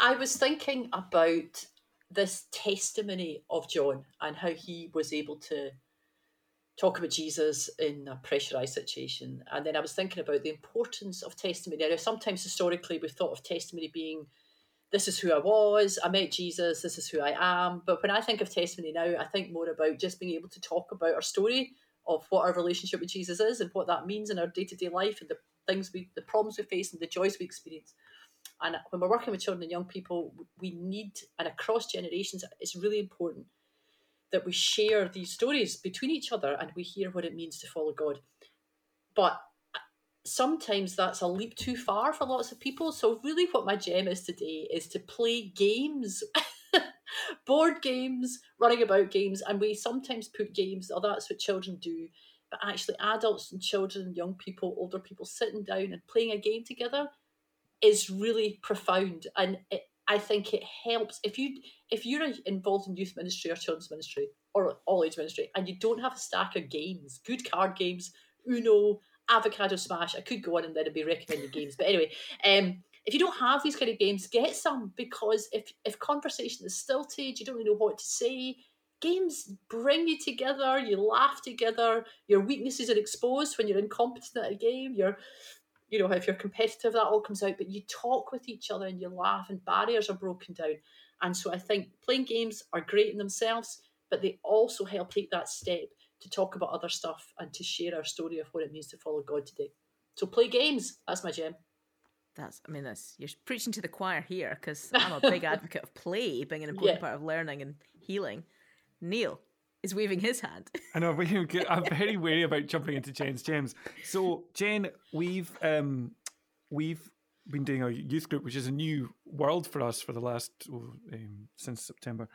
I was thinking about this testimony of John and how he was able to talk about Jesus in a pressurized situation. And then I was thinking about the importance of testimony. Now, sometimes historically we've thought of testimony being this is who I was, I met Jesus, this is who I am. But when I think of testimony now, I think more about just being able to talk about our story of what our relationship with Jesus is and what that means in our day to day life and the things we, the problems we face and the joys we experience. And when we're working with children and young people, we need, and across generations, it's really important that we share these stories between each other and we hear what it means to follow God. But sometimes that's a leap too far for lots of people. So, really, what my gem is today is to play games. Board games, running about games, and we sometimes put games, oh, that's what children do, but actually, adults and children, young people, older people sitting down and playing a game together is really profound. And it, i think it helps. If you if you're involved in youth ministry or children's ministry or all age ministry and you don't have a stack of games good card games uno avocado smash i could go on and then I'd be recommending games but anyway um if you don't have these kind of games get some because if if conversation is stilted you don't really know what to say games bring you together you laugh together your weaknesses are exposed when you're incompetent at a game you're you know, if you're competitive, that all comes out, but you talk with each other and you laugh and barriers are broken down. And so I think playing games are great in themselves, but they also help take that step to talk about other stuff and to share our story of what it means to follow God today. So play games. That's my gem. That's, I mean, that's you're preaching to the choir here because I'm a big advocate of play being an important Yeah. part of learning and healing. Neil is waving his hand. I know, I'm very wary about jumping into Jen's gems. So, Jen, we've um, we've been doing a youth group, which is a new world for us for the last oh, um, since September,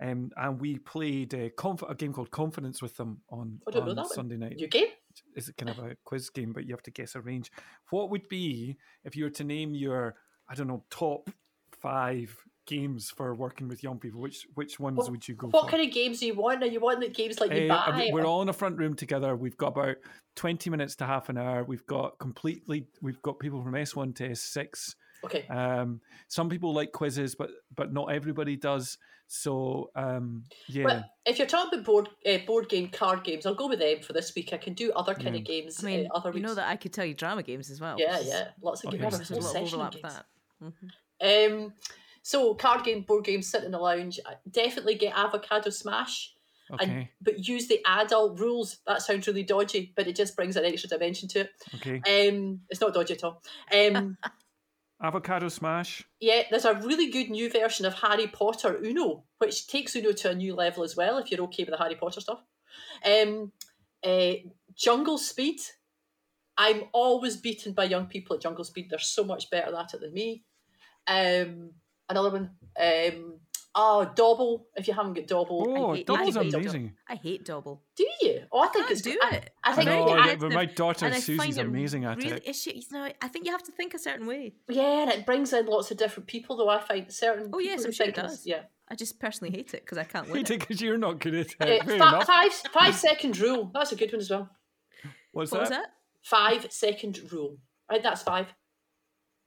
Um, and we played a, conf- a game called Confidence with them on, I don't know on that one. Sunday night. New game? It's kind of a quiz game, but you have to guess a range. What would be if you were to name your, I don't know, top five games for working with young people? Which which ones What- would you go for? What for? kind of games do you want? Are you wanting games like you Uh, I buy? mean, we're or- all in a front room together. We've got about twenty minutes to half an hour. We've got completely. We've got people from S one to S six. Okay. Um, some people like quizzes, but but not everybody does. So um, yeah, Well, if you're talking about board uh, board game card games, I'll go with them for this week. I can do other kind Yeah. of games I mean, uh, other you weeks. know that I could tell you drama games as well. yeah, yeah, lots of Okay. games. There's There's a a lot of overlap with of games. that. Mhm. Um, so card game, board game, sit in the lounge. Definitely get Avocado Smash, okay, and but use the adult rules. That sounds really dodgy, but it just brings an extra dimension to it. okay. Um, it's not dodgy at all. Um, Avocado Smash. yeah, there's a really good new version of Harry Potter Uno, which takes Uno to a new level as well. If you're okay with the Harry Potter stuff. Um, uh, Jungle Speed. I'm always beaten by young people at Jungle Speed. They're so much better at it than me. Um, another one. Um, oh, Dobble. If you haven't got Dobble, Oh, hate- Dobble's I hate Dobble. amazing. I hate Dobble. do you? Oh, I, think can't it's do I, it. I I think very know, I- but my daughter and Susie's amazing at really, it. Is she, you know, I think you have to think a certain way. yeah, and it brings in lots of different people. Though I find certain. Oh, yes, I'm sure it does. Yeah. I just personally hate it because I can't win Hate it. it because you're not good at Uh, it. Fair fi- enough. five five second rule. That's a good one as well. What's What was that? that? Five second rule. Right, that's five.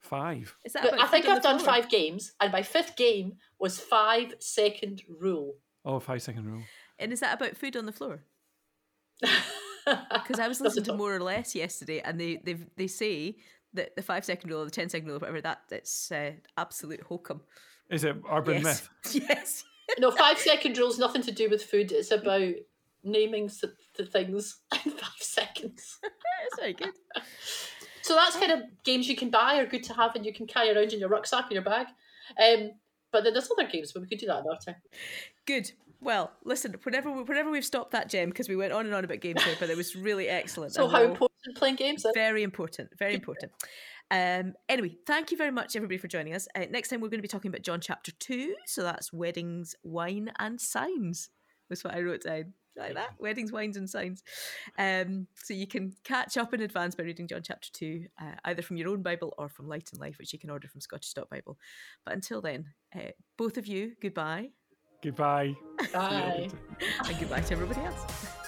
Five. Is that But I think I've done floor? five games, and my fifth game was five second rule. Oh, five second rule. And is that about food on the floor? Because I was listening to more or less yesterday, and they they they say that the five second rule or the ten second rule or whatever that it's uh, absolute hokum. Is it urban yes, myth? yes. no, five second rule rule's nothing to do with food. It's about naming the things in five seconds. It's very good. So that's kind of games you can buy are good to have and you can carry around in your rucksack or your bag. Um, but then there's other games, but we could do that another time. Good. Well, listen. Whenever we, whenever we've stopped that, Jem, because we went on and on about games here, but it was really excellent. So how important playing games? Very important. Very important. Um, anyway, thank you very much, everybody, for joining us. Uh, next time, we're going to be talking about John chapter 2. So that's weddings, wine, and signs. That's what I wrote down. Like that weddings, wines, and signs. Um, so you can catch up in advance by reading John chapter 2, uh, either from your own Bible or from Light and Life, which you can order from Scottish Dot Bible. But until then, uh, both of you, goodbye. Goodbye. Bye. And goodbye to everybody else.